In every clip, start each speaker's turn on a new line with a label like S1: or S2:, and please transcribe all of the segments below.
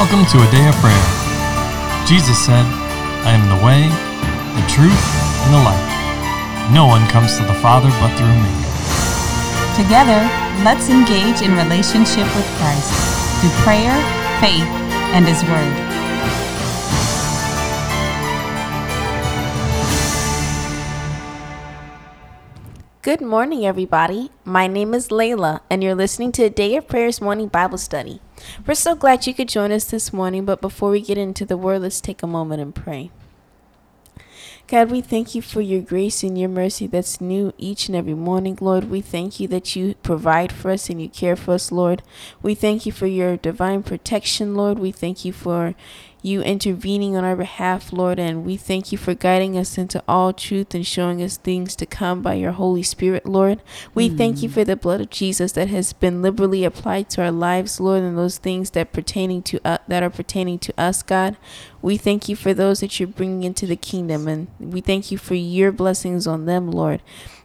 S1: Welcome to a day of prayer. Jesus said, I am the way, the truth, and the life. No one comes to the Father but through me.
S2: Together, let's engage in relationship with Christ through prayer, faith, and His Word.
S3: Good morning, everybody. My name is Layla, and you're listening to a Day of Prayers morning Bible study. We're so glad you could join us this morning, but before we get into the Word, let's take a moment and pray. God, we thank you for your grace and your mercy that's new each and every morning, Lord. We thank you that you provide for us and you care for us, Lord. We thank you for your divine protection, Lord. We thank you for you intervening on our behalf, Lord, and we thank you for guiding us into all truth and showing us things to come by your Holy Spirit, Lord. We mm. thank you for the blood of Jesus that has been liberally applied to our lives, Lord, and those things that pertaining to uh, that are pertaining to us, God. We thank you for those that you're bringing into the kingdom, and we thank you for your blessings on them, Lord.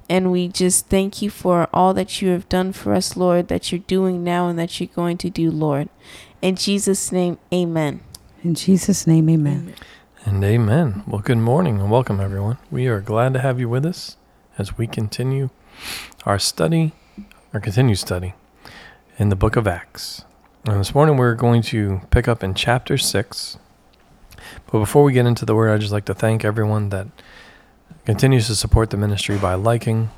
S3: And we just thank you for all that you have done for us, Lord, that you're doing now and that you're going to do, Lord. In Jesus' name, amen.
S4: In Jesus' name, amen.
S1: And amen. Well, good morning and welcome, everyone. We are glad to have you with us as we continue our study, our continued study in the book of Acts. And this morning we're going to pick up in chapter 6. But before we get into the word, I'd just like to thank everyone that continues to support the ministry by liking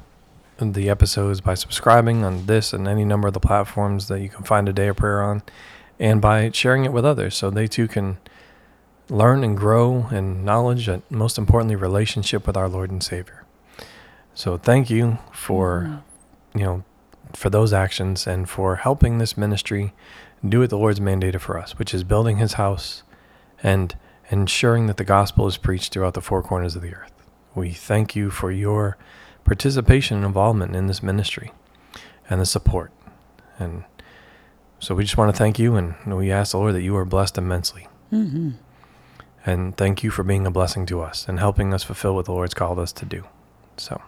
S1: the episodes, by subscribing on this and any number of the platforms that you can find a day of prayer on and by sharing it with others so they too can learn and grow in knowledge and most importantly relationship with our Lord and Savior. So thank you for mm-hmm. you know for those actions and for helping this ministry do what the Lord's mandated for us, which is building his house and ensuring that the gospel is preached throughout the four corners of the earth. We thank you for your participation and involvement in this ministry and the support. And so we just want to thank you, and we ask the Lord that you are blessed immensely. Mm-hmm. And thank you for being a blessing to us and helping us fulfill what the Lord's called us to do. So,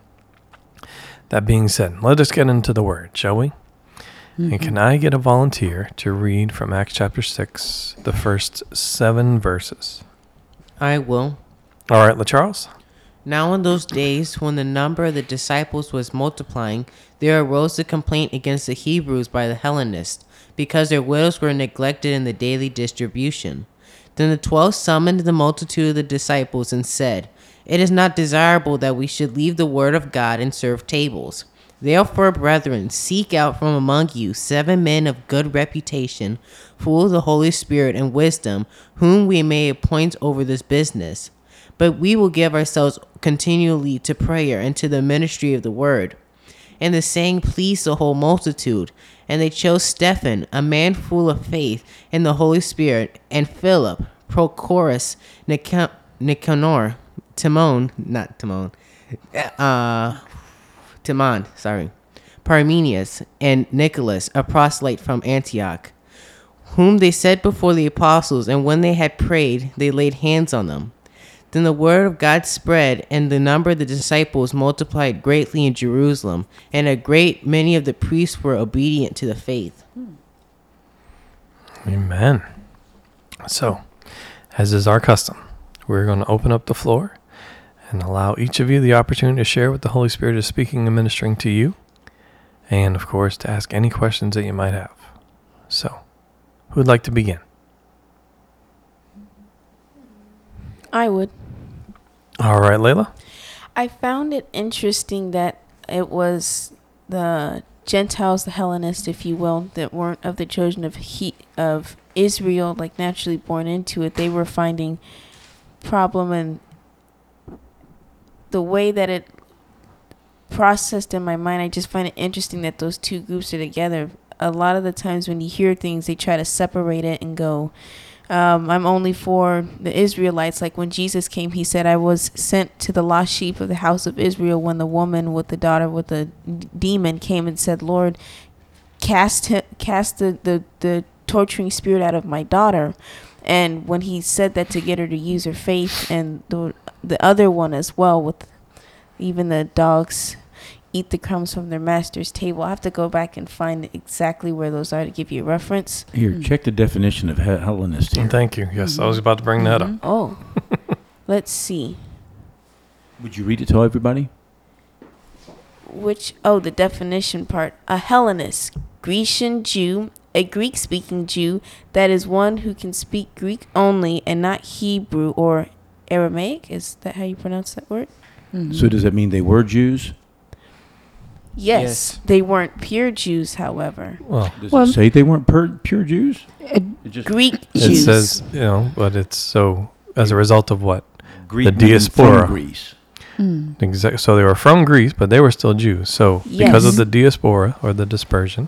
S1: that being said, let us get into the word, shall we? Mm-hmm. And can I get a volunteer to read from Acts chapter 6, the first seven verses?
S5: I will.
S1: All right, LaCharles.
S5: Now, in those days, when the number of the disciples was multiplying, there arose a complaint against the Hebrews by the Hellenists because their widows were neglected in the daily distribution. Then the twelve summoned the multitude of the disciples and said, It is not desirable that we should leave the word of God and serve tables. Therefore, brethren, seek out from among you seven men of good reputation, full of the Holy Spirit and wisdom, whom we may appoint over this business. But we will give ourselves continually to prayer and to the ministry of the word. And the saying pleased the whole multitude. And they chose Stephen, a man full of faith in the Holy Spirit, and Philip, Prochorus, Nicanor, Timon, not Timon, uh, Timon, sorry, Parmenius, and Nicholas, a proselyte from Antioch, whom they set before the apostles, and when they had prayed, they laid hands on them. Then the word of God spread, and the number of the disciples multiplied greatly in Jerusalem, and a great many of the priests were obedient to the faith. Hmm.
S1: Amen. So, as is our custom, we're going to open up the floor and allow each of you the opportunity to share what the Holy Spirit is speaking and ministering to you, and of course, to ask any questions that you might have. So, who'd like to begin?
S3: I would.
S1: All right, Layla.
S3: I found it interesting that it was the Gentiles, the Hellenists, if you will, that weren't of the children of he of Israel, like naturally born into it. They were finding problem and the way that it processed in my mind. I just find it interesting that those two groups are together. A lot of the times when you hear things, they try to separate it and go um, I'm only for the Israelites. Like when Jesus came, he said, I was sent to the lost sheep of the house of Israel. When the woman with the daughter with the demon came and said, Lord, cast, him, cast the, the, the torturing spirit out of my daughter. And when he said that to get her to use her faith, and the, the other one as well, with even the dogs eat the crumbs from their master's table. I have to go back and find exactly where those are to give you a reference.
S6: Here, mm. check the definition of He- Hellenist here.
S1: Thank you. Yes, I was mm-hmm. about to bring that up. Mm-hmm.
S3: Oh, let's see.
S6: Would you read it to everybody?
S3: Which, oh, the definition part. A Hellenist, Grecian Jew, a Greek speaking Jew, that is one who can speak Greek only and not Hebrew or Aramaic. Is that how you pronounce that word? Mm-hmm.
S6: So does that mean they were Jews?
S3: Yes.
S5: Yes.
S3: They weren't pure Jews, however.
S1: Well,
S6: Does
S4: Well-
S6: it say they weren't per- pure Jews?
S4: It-
S6: It just
S3: Greek
S1: it
S3: Jews.
S1: says, you know, but it's so as a result of what?
S6: Greek
S1: the diaspora.
S6: from Greece.
S4: mm.
S1: Exact. So they were from Greece, but they were still Jews. So because of the diaspora or the dispersion,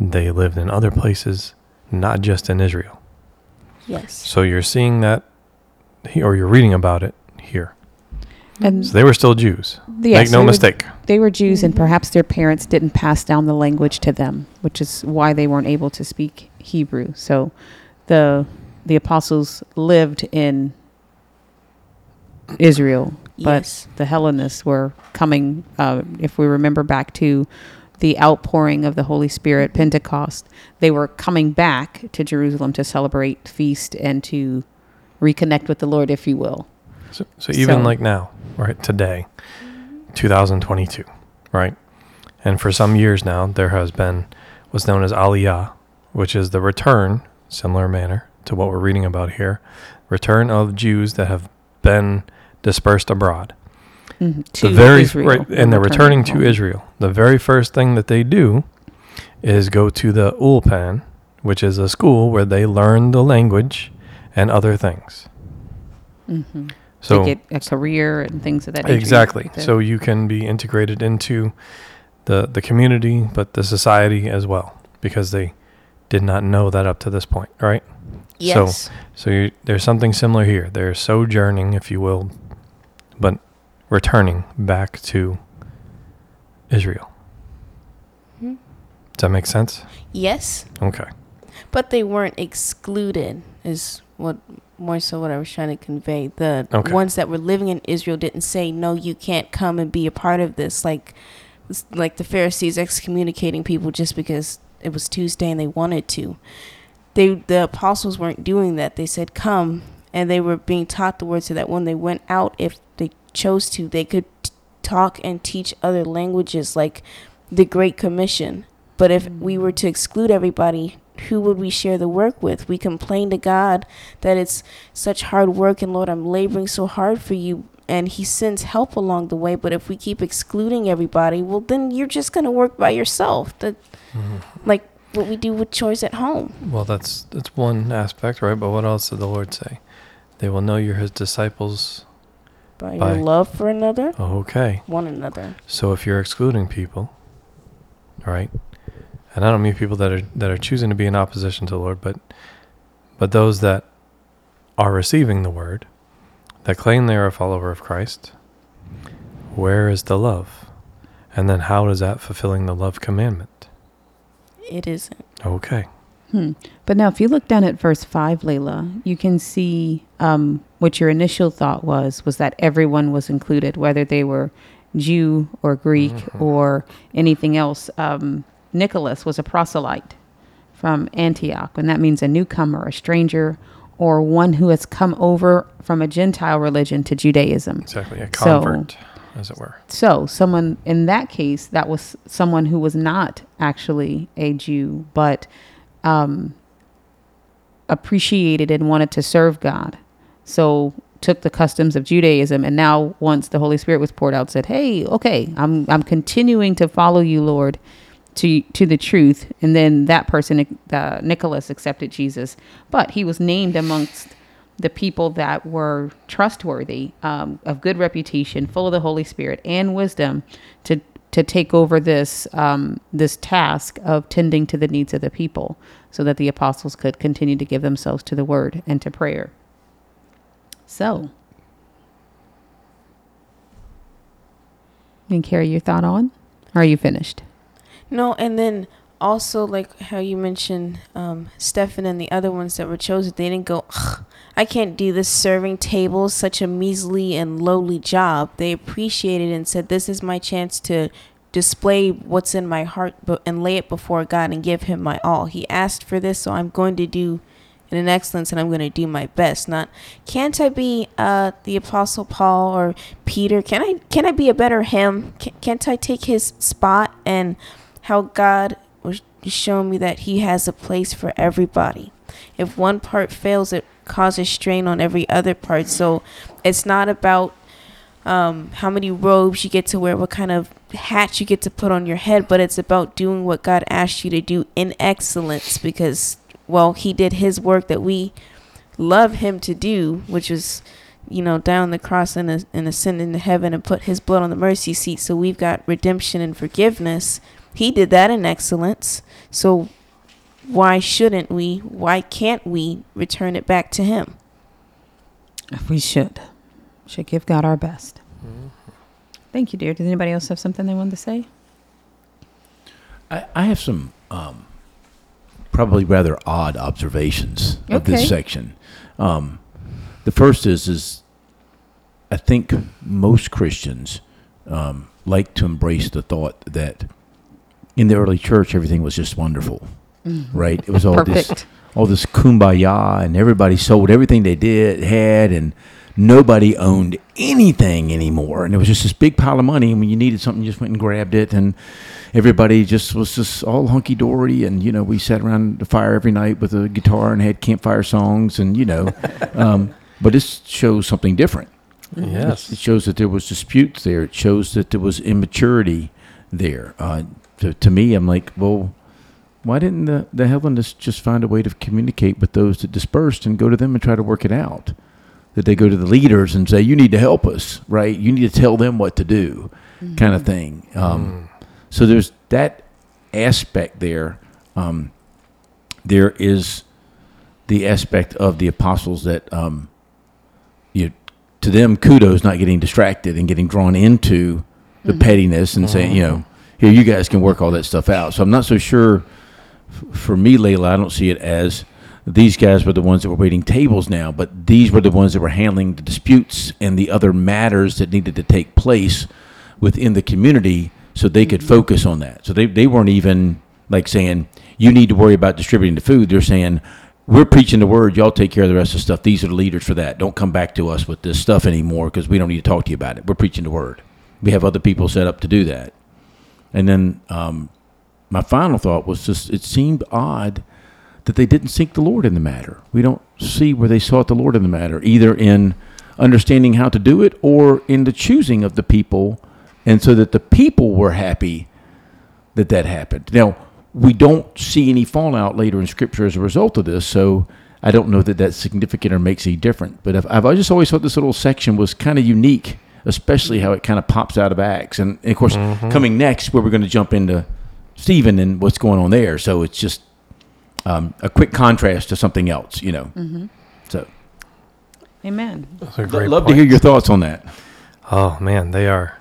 S1: they lived in other places, not just in Israel.
S3: yes.
S1: So you're seeing that, he- or you're reading about it here.
S4: And
S1: So they were still Jews.
S4: yes,
S1: Make no
S4: they were-
S1: mistake.
S4: they were Jews, and perhaps their parents didn't pass down the language to them, which is why they weren't able to speak Hebrew. So, the the apostles lived in Israel, but
S3: Yes.
S4: the Hellenists were coming. Uh, if we remember back to the outpouring of the Holy Spirit, Pentecost, they were coming back to Jerusalem to celebrate feast and to reconnect with the Lord, if you will.
S1: So, so even
S4: So-
S1: like now, right today, 2022, right? And for some years now, there has been what's known as Aliyah, which is the return, similar manner to what we're reading about here, return of Jews that have been dispersed abroad.
S4: Mhm.
S1: the very
S4: Israel,
S1: right, and they're returning to. Israel. The very first thing that they do is go to the Ulpan, which is a school where they learn the language and other things.
S4: Mhm.
S1: So
S4: to get a career and things of that nature.
S1: Exactly. So you can be integrated into the the community, but the society as well, because they did not know that up to this point, right?
S3: Yes.
S1: So you, there's something similar here. They're sojourning, if you will, but returning back to Israel.
S3: Mhm.
S1: Does that make sense?
S3: yes.
S1: Okay.
S3: But they weren't excluded, is what more so what I was trying to convey. The
S1: Okay.
S3: ones that were living in Israel didn't say, "No, you can't come and be a part of this." Like, like the Pharisees excommunicating people just because it was Tuesday and they wanted to. They the apostles weren't doing that. They said, "Come," and they were being taught the word so that when they went out, if they chose to, they could t- talk and teach other languages, like the Great Commission. But if we mm. were to exclude everybody, who would we share the work with? We complain to God that it's such hard work, and Lord, I'm laboring so hard for you. And He sends help along the way. But if we keep excluding everybody, well, then you're just going to work by yourself. That, mm-hmm. like what we do with chores at home.
S1: Well, that's that's one aspect, right? But what else did the Lord say? They will know you're His disciples.
S3: By,
S1: By-
S3: your love for another,
S1: Okay.
S3: one another.
S1: So if you're excluding people, all right, and I don't mean people that are that are choosing to be in opposition to the Lord, but but those that are receiving the word, that claim they are a follower of Christ, where is the love? And then how is that fulfilling the love commandment?
S3: It isn't.
S1: Okay.
S4: Hmm. But now, if you look down at verse five, Layla, you can see um, what your initial thought was was that everyone was included, whether they were Jew or Greek or anything else. Um, Nicholas was a proselyte from Antioch, and that means a newcomer, a stranger, or one who has come over from a Gentile religion to Judaism.
S1: Exactly. A
S4: So-
S1: convert, as it were.
S4: So, someone in that case, that was someone who was not actually a Jew, but um, appreciated and wanted to serve God. So, took the customs of Judaism, and now, once the Holy Spirit was poured out, said, "Hey, okay, I'm I'm continuing to follow you, Lord." To, to the truth and then that person uh, nicholas accepted jesus but he was named amongst the people that were trustworthy, um, of good reputation, full of the Holy Spirit and wisdom, to to take over this um, this task of tending to the needs of the people, so that the apostles could continue to give themselves to the Word and to prayer. So, and carry your thought on. Are you finished?
S3: No, and then also like how you mentioned um, Stephen and the other ones that were chosen, they didn't go. "Ugh, I can't do this serving table, such a measly and lowly job. They appreciated and said, This is my chance to display what's in my heart and lay it before God and give Him my all. He asked for this, so I'm going to do in excellence and I'm going to do my best. Not, can't I be uh, the Apostle Paul or Peter? Can I can I be a better him? Can, can't I take his spot? And how God was showing me that He has a place for everybody. If one part fails, it causes strain on every other part. So it's not about um, how many robes you get to wear, what kind of hat you get to put on your head, but it's about doing what God asked you to do in excellence because, well, He did His work that we love Him to do, which was, you know, down the cross and, and ascend into heaven and put His blood on the mercy seat. So we've got redemption and forgiveness. He did that in excellence. So why shouldn't we? Why can't we return it back to Him?
S4: We should. Should give God our best. Thank you, dear. Does anybody else have something they wanted to say?
S6: I, I have some um, probably rather odd observations of this section. Um, the first is is I think most Christians um, like to embrace the thought that in the early church everything was just wonderful, right? It was all this all this kumbaya and everybody sold everything they did had and nobody owned anything anymore and it was just this big pile of money and when you needed something you just went and grabbed it and everybody just was just all hunky-dory and you know we sat around the fire every night with a guitar and had campfire songs and you know um, but this shows something different Yes, it
S1: Yes.
S6: shows that there was disputes there. It shows that there was immaturity there. Uh, to, to me, I'm like, well, why didn't the, the Hellenists just find a way to communicate with those that dispersed and go to them and try to work it out? That they go to the leaders and say, you need to help us, right? You need to tell them what to do, kind of thing. Um, So there's that aspect there. Um, there is the aspect of the apostles that um, you to them kudos not getting distracted and getting drawn into the pettiness and saying you know here you guys can work all that stuff out so i'm not so sure for me layla i don't see it as these guys were the ones that were waiting tables now but these were the ones that were handling the disputes and the other matters that needed to take place within the community so they could focus on that so they, they weren't even like saying you need to worry about distributing the food they're saying we're preaching the word. Y'all take care of the rest of the stuff. These are the leaders for that. Don't come back to us with this stuff anymore because we don't need to talk to you about it. We're preaching the word. We have other people set up to do that. And then um, my final thought was just it seemed odd that they didn't seek the Lord in the matter. We don't see where they sought the Lord in the matter, either in understanding how to do it or in the choosing of the people, and so that the people were happy that that happened. Now, we don't see any fallout later in Scripture as a result of this, so I don't know that that's significant or makes any difference. But I've, I've just always thought this little section was kind of unique, especially how it kind of pops out of Acts. And, of course, coming next, where we're going to jump into Stephen and what's going on there. So it's just um, a quick contrast to something else, you know. So
S4: Amen.
S1: Those are
S6: I'd
S1: great
S6: love to hear your thoughts on that.
S1: Oh man, they are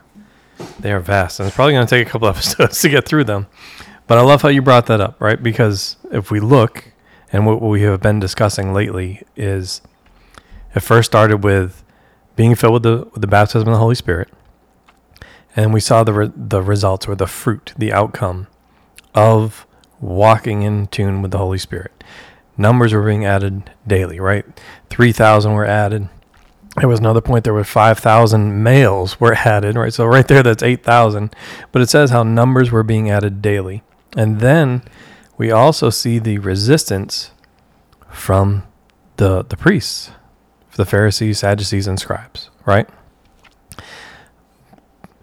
S1: they are vast, and it's probably going to take a couple episodes to get through them. But I love how you brought that up, right? Because if we look, and what we have been discussing lately is, it first started with being filled with the with the baptism of the Holy Spirit, and we saw the re- the results or the fruit, the outcome of walking in tune with the Holy Spirit. Numbers were being added daily, right? Three thousand were added. There was another point there were 5000 males were added right? So right there that's 8000 but it says how numbers were being added daily. And then we also see the resistance from the the priests the pharisees sadducees and scribes right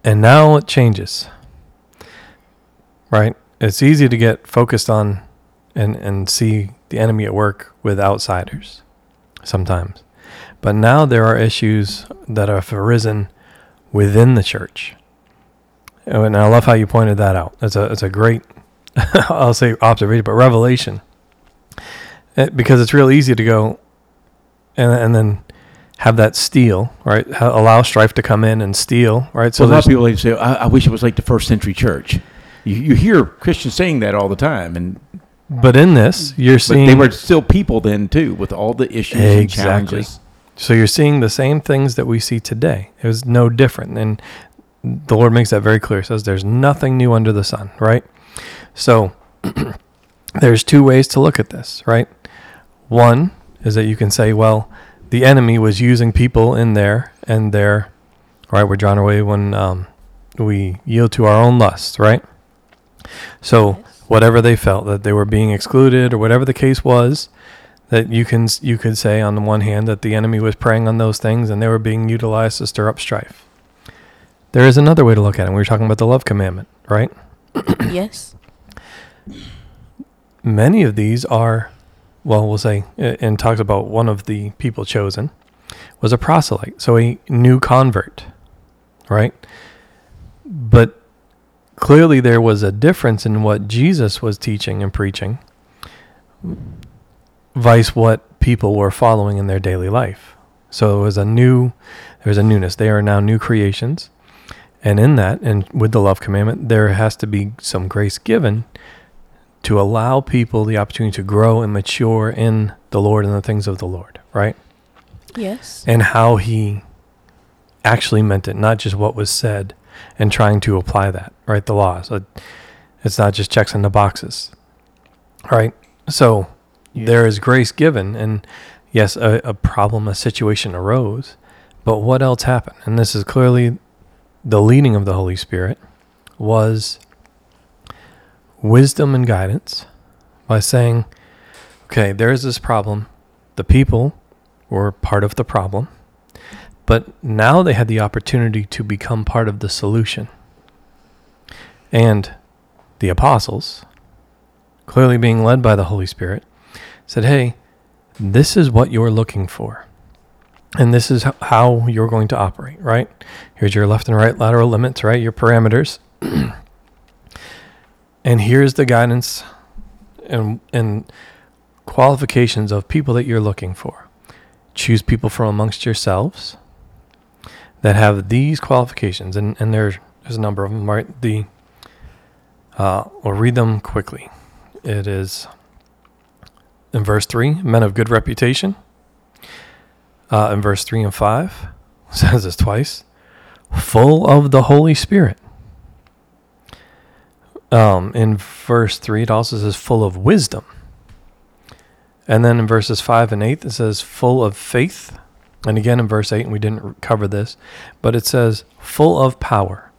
S1: and now it changes right it's easy to get focused on and and see the enemy at work with outsiders sometimes but now there are issues that have arisen within the church. And I love how you pointed that out. It's a it's a great I'll say observation, but revelation. Eh, because it's real easy to go and and then have that steal, right? Allow strife to come in and steal, right?
S6: So a lot of people like say, I, I wish it was like the first century church. You, you hear Christians saying that all the time, and
S1: But in this, you're
S6: But
S1: seeing
S6: they were still people then too, with all the issues and challenges.
S1: So you're seeing the same things that we see today. It was no different. And the Lord makes that very clear. He says there's nothing new under the sun, right? So there's two ways to look at this, right? One is that you can say, well, the enemy was using people in there and they're, right, we're drawn away when um, we yield to our own lusts, right? So whatever they felt that they were being excluded or whatever the case was, that you can you could say on the one hand that the enemy was preying on those things and they were being utilized to stir up strife. There is another way to look at it. We were talking about the love commandment, right?
S3: yes.
S1: Many of these are, well, we'll say, uh, and talks about one of the people chosen was a proselyte, so a new convert, right? But clearly there was a difference in what Jesus was teaching and preaching vice what people were following in their daily life. So it was a new, there was a newness. They are now new creations. And in that, and with the love commandment, there has to be some grace given to allow people the opportunity to grow and mature in the Lord and the things of the Lord, right?
S3: Yes.
S1: And how He actually meant it, not just what was said, and trying to apply that, right? The laws. Uh, It's not just checks in the boxes, right? So there is grace given, and yes, a, a problem, a situation arose, but what else happened? And this is clearly the leading of the Holy Spirit was wisdom and guidance by saying, okay, there's this problem. The people were part of the problem, but now they had the opportunity to become part of the solution. And the apostles, clearly being led by the Holy Spirit, said, hey, this is what you're looking for. And this is how you're going to operate, right? Here's your left and right lateral limits, right? Your parameters. and here's the guidance and, and qualifications of people that you're looking for. Choose people from amongst yourselves that have these qualifications. And, and there, there's a number of them, right? The, uh, we'll read them quickly. It is in verse 3 men of good reputation. Uh, in verse 3 and 5, says this twice full of the Holy Spirit. Um, in verse 3, it also says full of wisdom. And then in verses 5 and 8, it says full of faith. And again in verse 8, and we didn't cover this, but it says full of power.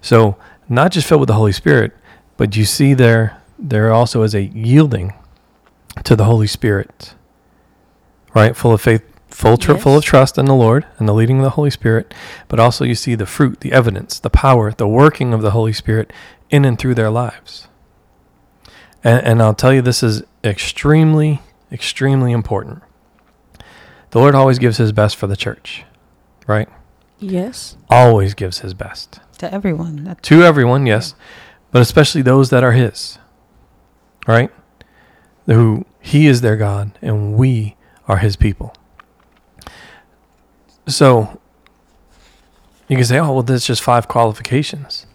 S1: So, not just filled with the Holy Spirit, but you see there, there also is a yielding to the Holy Spirit, right? Full of faith, full, tr- full of trust in the Lord and the leading of the Holy Spirit, but also you see the fruit, the evidence, the power, the working of the Holy Spirit in and through their lives. And, and I'll tell you, this is extremely, extremely important. The Lord always gives His best for the church, right?
S3: Yes.
S1: Always gives His best
S4: to everyone. That,
S1: to everyone, yes, but especially those that are His, right? Who He is their God and we are His people. So you can say, oh, well, that's just five qualifications.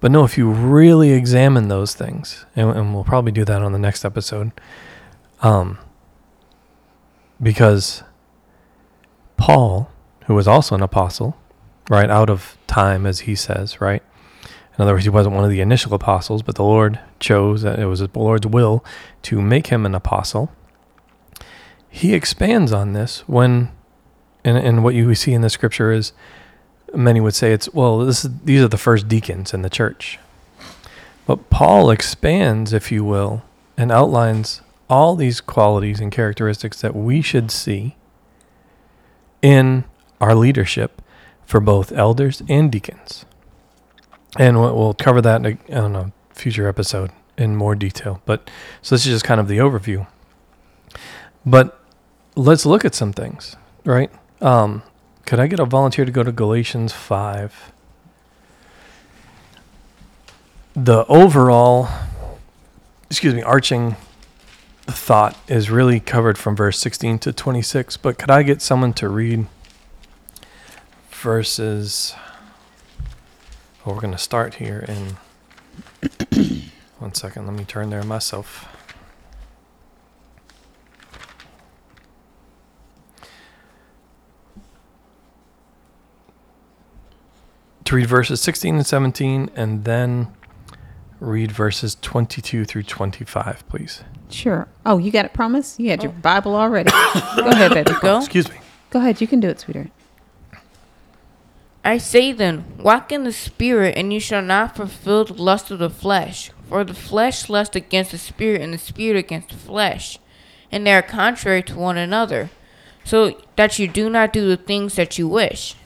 S1: But no, if you really examine those things, and, and we'll probably do that on the next episode, um, because Paul, who was also an apostle, right, out of time, as he says, right? In other words, he wasn't one of the initial apostles, but the Lord chose, that it was the Lord's will to make him an apostle. He expands on this when, and, and what you see in the scripture is, many would say it's, well, this is, these are the first deacons in the church. But Paul expands, if you will, and outlines all these qualities and characteristics that we should see in our leadership for both elders and deacons. And we'll cover that in a, on a future episode in more detail. But so this is just kind of the overview. But let's look at some things, right? Um, could I get a volunteer to go to Galatians 5? The overall, excuse me, arching thought is really covered from verse 16 to 26, but could I get someone to read verses? Well, we're going to start here in one second. Let me turn there myself. To read verses 16 and 17 and then read verses 22 through 25, please.
S4: Sure. Oh, you got it, promise? You had your oh. Bible already. Go ahead, baby.
S3: Go.
S1: Excuse me.
S4: Go ahead. You can do it, sweetheart.
S7: I say then, walk in the Spirit, and you shall not fulfill the lust of the flesh. For the flesh lusts against the Spirit, and the Spirit against the flesh. And they are contrary to one another, so that you do not do the things that you wish.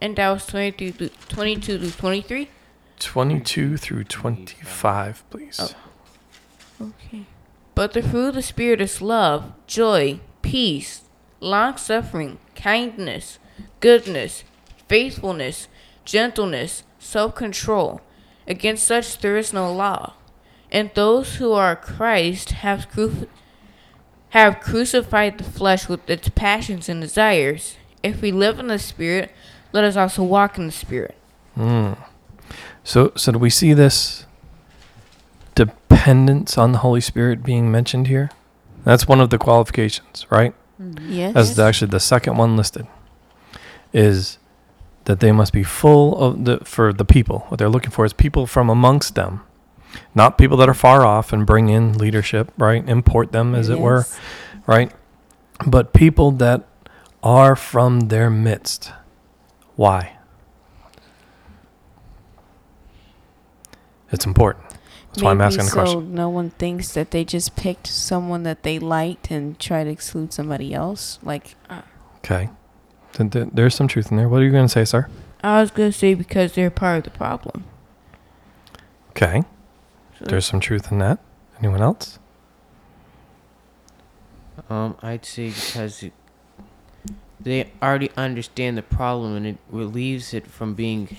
S7: And that was 22 through, 22 to 23?
S1: 22 through 25, please. Oh.
S7: Okay. But the fruit of the Spirit is love, joy, peace, long suffering, kindness, goodness, faithfulness, gentleness, self control. Against such there is no law. And those who are Christ have, cru- have crucified the flesh with its passions and desires. If we live in the Spirit, let us also walk in the Spirit. Hmm.
S1: So, so do we see this dependence on the Holy Spirit being mentioned here? That's one of the qualifications, right? Mm-hmm.
S3: Yes.
S1: As the, actually the second one listed is that they must be full of the for the people. What they're looking for is people from amongst them, not people that are far off and bring in leadership, right? Import them, as it were, right? But people that are from their midst. Why? It's important. That's why I'm
S3: Maybe
S1: asking the
S3: so
S1: question.
S3: no one thinks that they just picked someone that they liked and try to exclude somebody else. Like,
S1: Okay. Th- th- There's some truth in there. What are you going to say, sir?
S7: I was going to say because they're part of the problem.
S1: Okay.
S7: So
S1: There's some truth in that. Anyone else?
S5: Um, I'd say because it, they already understand the problem and it relieves it from being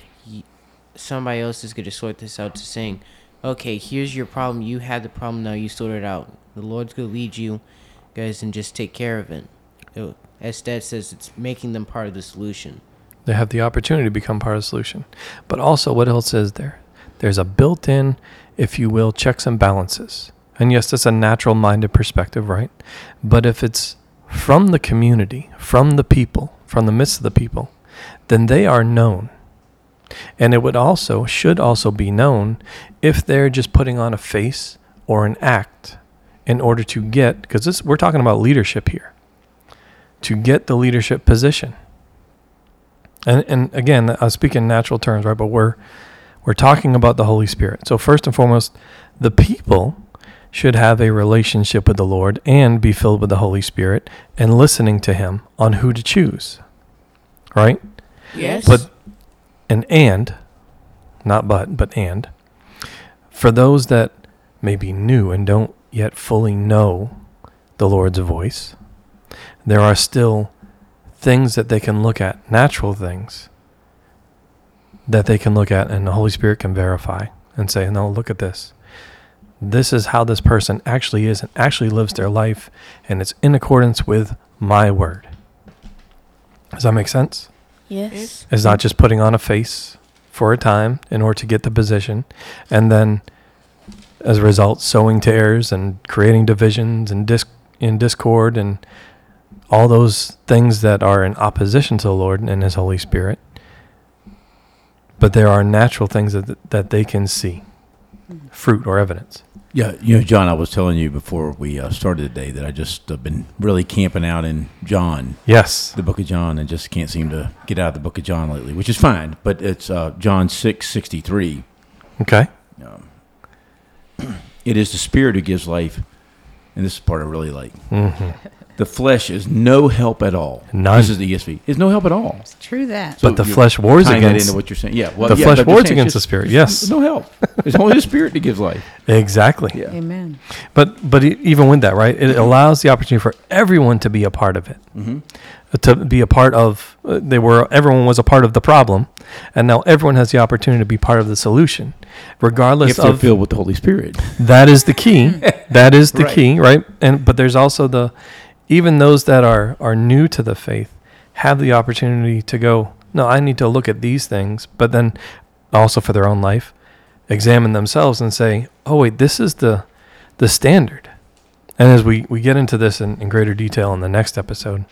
S5: somebody else is going to sort this out to saying, okay, here's your problem. You had the problem. Now you sort it out. The Lord's going to lead you guys and just take care of it. it. As Dad says, it's making them part of the solution.
S1: They have the opportunity to become part of the solution. But also, what else is there? There's a built in, if you will, checks and balances. And yes, that's a natural minded perspective, right? But if it's from the community, from the people, from the midst of the people, then they are known. And it would also, should also be known if they're just putting on a face or an act in order to get, because we're talking about leadership here, to get the leadership position. And and again, I speak in natural terms, right? But we're we're talking about the Holy Spirit. So first and foremost, the people should have a relationship with the Lord and be filled with the Holy Spirit and listening to him on who to choose. Right?
S7: Yes.
S1: But and and not but, but and for those that may be new and don't yet fully know the Lord's voice, there are still things that they can look at, natural things that they can look at and the Holy Spirit can verify and say, "No, look at this. This is how this person actually is and actually lives their life and it's in accordance with my word." Does that make sense?
S3: yes.
S1: It's not just putting on a face for a time in order to get the position and then as a result sowing tares and creating divisions and dis- in discord and all those things that are in opposition to the Lord and his Holy Spirit but there are natural things that that they can see mm-hmm. fruit or evidence
S6: Yeah, you know, John, I was telling you before we uh, started today that I just uh, been really camping out in John,
S1: yes
S6: the Book of John, and just can't seem to get out of the Book of John lately, which is fine. But it's uh, John six sixty three.
S1: okay
S6: It is the Spirit who gives life, and this is part I really like.
S1: hmm
S6: The flesh is no help at all.
S1: None.
S6: This is the ESV. It's no help at all.
S4: It's true that.
S6: So
S1: but the
S6: you're
S1: flesh wars
S6: tying that
S1: against
S6: into what you're saying. Yeah, well,
S1: the
S6: yeah,
S1: flesh
S6: but I'm
S1: wars
S6: just
S1: against the spirit. Yes.
S6: no help. It's only the Spirit that gives life.
S1: exactly
S6: Yeah.
S4: Amen.
S1: But but e- even with that, right, it allows the opportunity for everyone to be a part of it,
S6: Mm-hmm.
S1: uh, to be a part of. Uh, they were everyone was a part of the problem, and now everyone has the opportunity to be part of the solution, regardless
S6: If they're
S1: of.
S6: filled with the Holy Spirit.
S1: That is the key. that is the
S6: Right.
S1: key, right? And but there's also the, even those that are are new to the faith, have the opportunity to go. No, I need to look at these things, but then also for their own life, examine themselves and say, oh wait, this is the the standard. And as we, we get into this in, in greater detail in the next episode,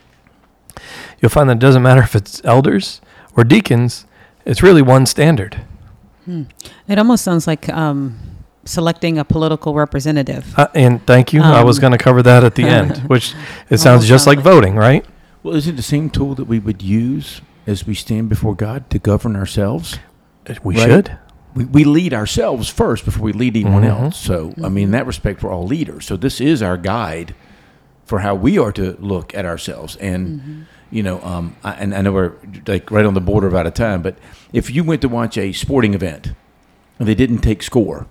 S1: you'll find that it doesn't matter if it's elders or deacons, it's really one standard.
S4: It almost sounds like um, selecting a political representative.
S1: Uh, and thank you. I was
S4: Um,
S1: going to cover that at the end, which it sounds just like
S4: like-
S1: voting, right?
S6: Well, is it the same tool that we would use as we stand before God to govern ourselves?
S1: We
S6: Right.
S1: should.
S6: We, we lead ourselves first before we lead anyone
S1: Mhm.
S6: else. So, I mean, in that respect, we're all leaders. So, this is our guide for how we are to look at ourselves. And, you know, um, I, and I know we're like right on the border of out of time, but if you went to watch a sporting event and they didn't take score,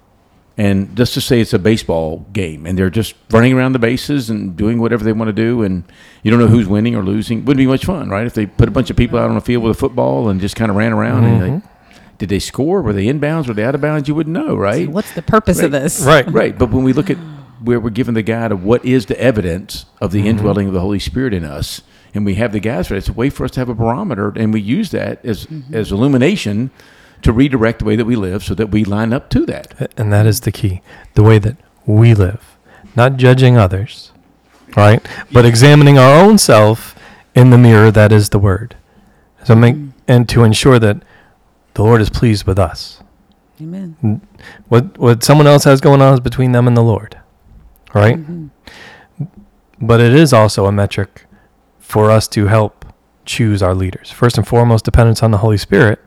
S6: and just to say it's a baseball game and they're just running around the bases and doing whatever they want to do and you don't know who's winning or losing. Wouldn't be much fun right? If they put a bunch of people out on the field with a football and just kind of ran around and like mm-hmm. did they score? Were they inbounds? Were they out of bounds? You wouldn't know right?
S4: What's the purpose of this?
S1: Right.
S6: right. But when we look at where we're given the guide of what is the evidence of the mm-hmm. indwelling of the holy spirit in us and we have the guides for it it's a way for us to have a barometer and we use that as mm-hmm. as illumination to redirect the way that we live so that we line up to that
S1: And that is the key the way that we live, not judging others, right? But examining our own self in the mirror that is the Word. So make, mm-hmm. and to ensure that the Lord is pleased with us.
S4: Amen.
S1: What, what someone else has going on is between them and the Lord, right? Mm-hmm. But it is also a metric for us to help choose our leaders. First and foremost, dependence on the Holy Spirit,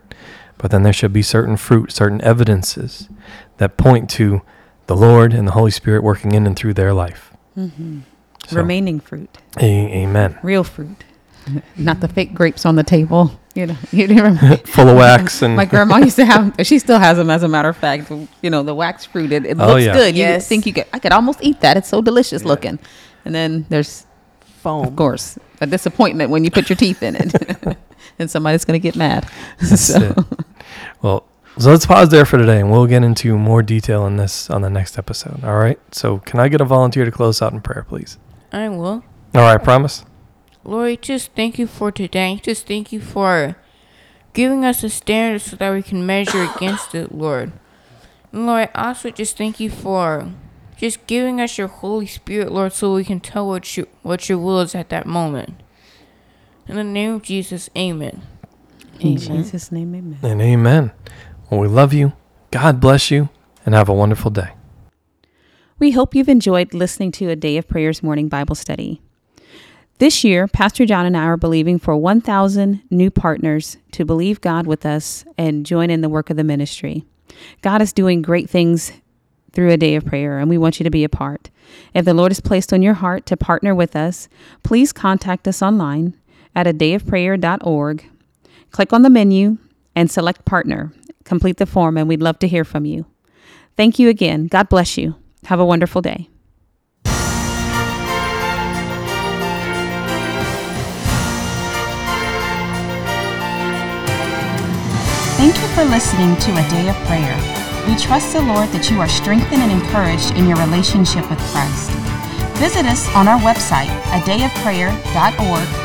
S1: but then there should be certain fruit, certain evidences that point to the Lord and the Holy Spirit working in and through their life. Mm-hmm. So,
S4: Remaining fruit,
S1: a- amen.
S4: real fruit, not the fake grapes on the table. You know, you remember.
S1: Full of wax and
S4: My grandma used to have. She still has them, as a matter of fact. You know, the wax fruit. It, it
S1: Oh,
S4: looks
S1: yeah.
S4: good. You think you could. I could almost eat that. It's so delicious looking. And then there's,
S3: Foam.
S4: of course, a disappointment when you put your teeth in it, and somebody's gonna get mad. So-
S1: Well, so let's pause there for today, and we'll get into more detail on this on the next episode. All right. So, can I get a volunteer to close out in prayer, please?
S7: I will.
S1: All right. Promise.
S7: Lord, just thank you for today. Just thank you for giving us a standard so that we can measure against it, Lord. And Lord, I also just thank you for just giving us your Holy Spirit, Lord, so we can tell what you what your will is at that moment. In the name of Jesus, Amen.
S4: In Jesus' name, Amen.
S1: And amen. Well, we love you. God bless you, and have a wonderful day.
S2: We hope you've enjoyed listening to a Day of Prayers morning Bible study. This year, Pastor John and I are believing for 1,000 new partners to believe God with us and join in the work of the ministry. God is doing great things through a day of prayer, and we want you to be a part. If the Lord has placed on your heart to partner with us, please contact us online at a dayofprayer.org. Click on the menu and select partner. Complete the form, and we'd love to hear from you. Thank you again. God bless you. Have a wonderful day. Thank you for listening to A Day of Prayer. We trust the Lord that you are strengthened and encouraged in your relationship with Christ. Visit us on our website, adayofprayer.org,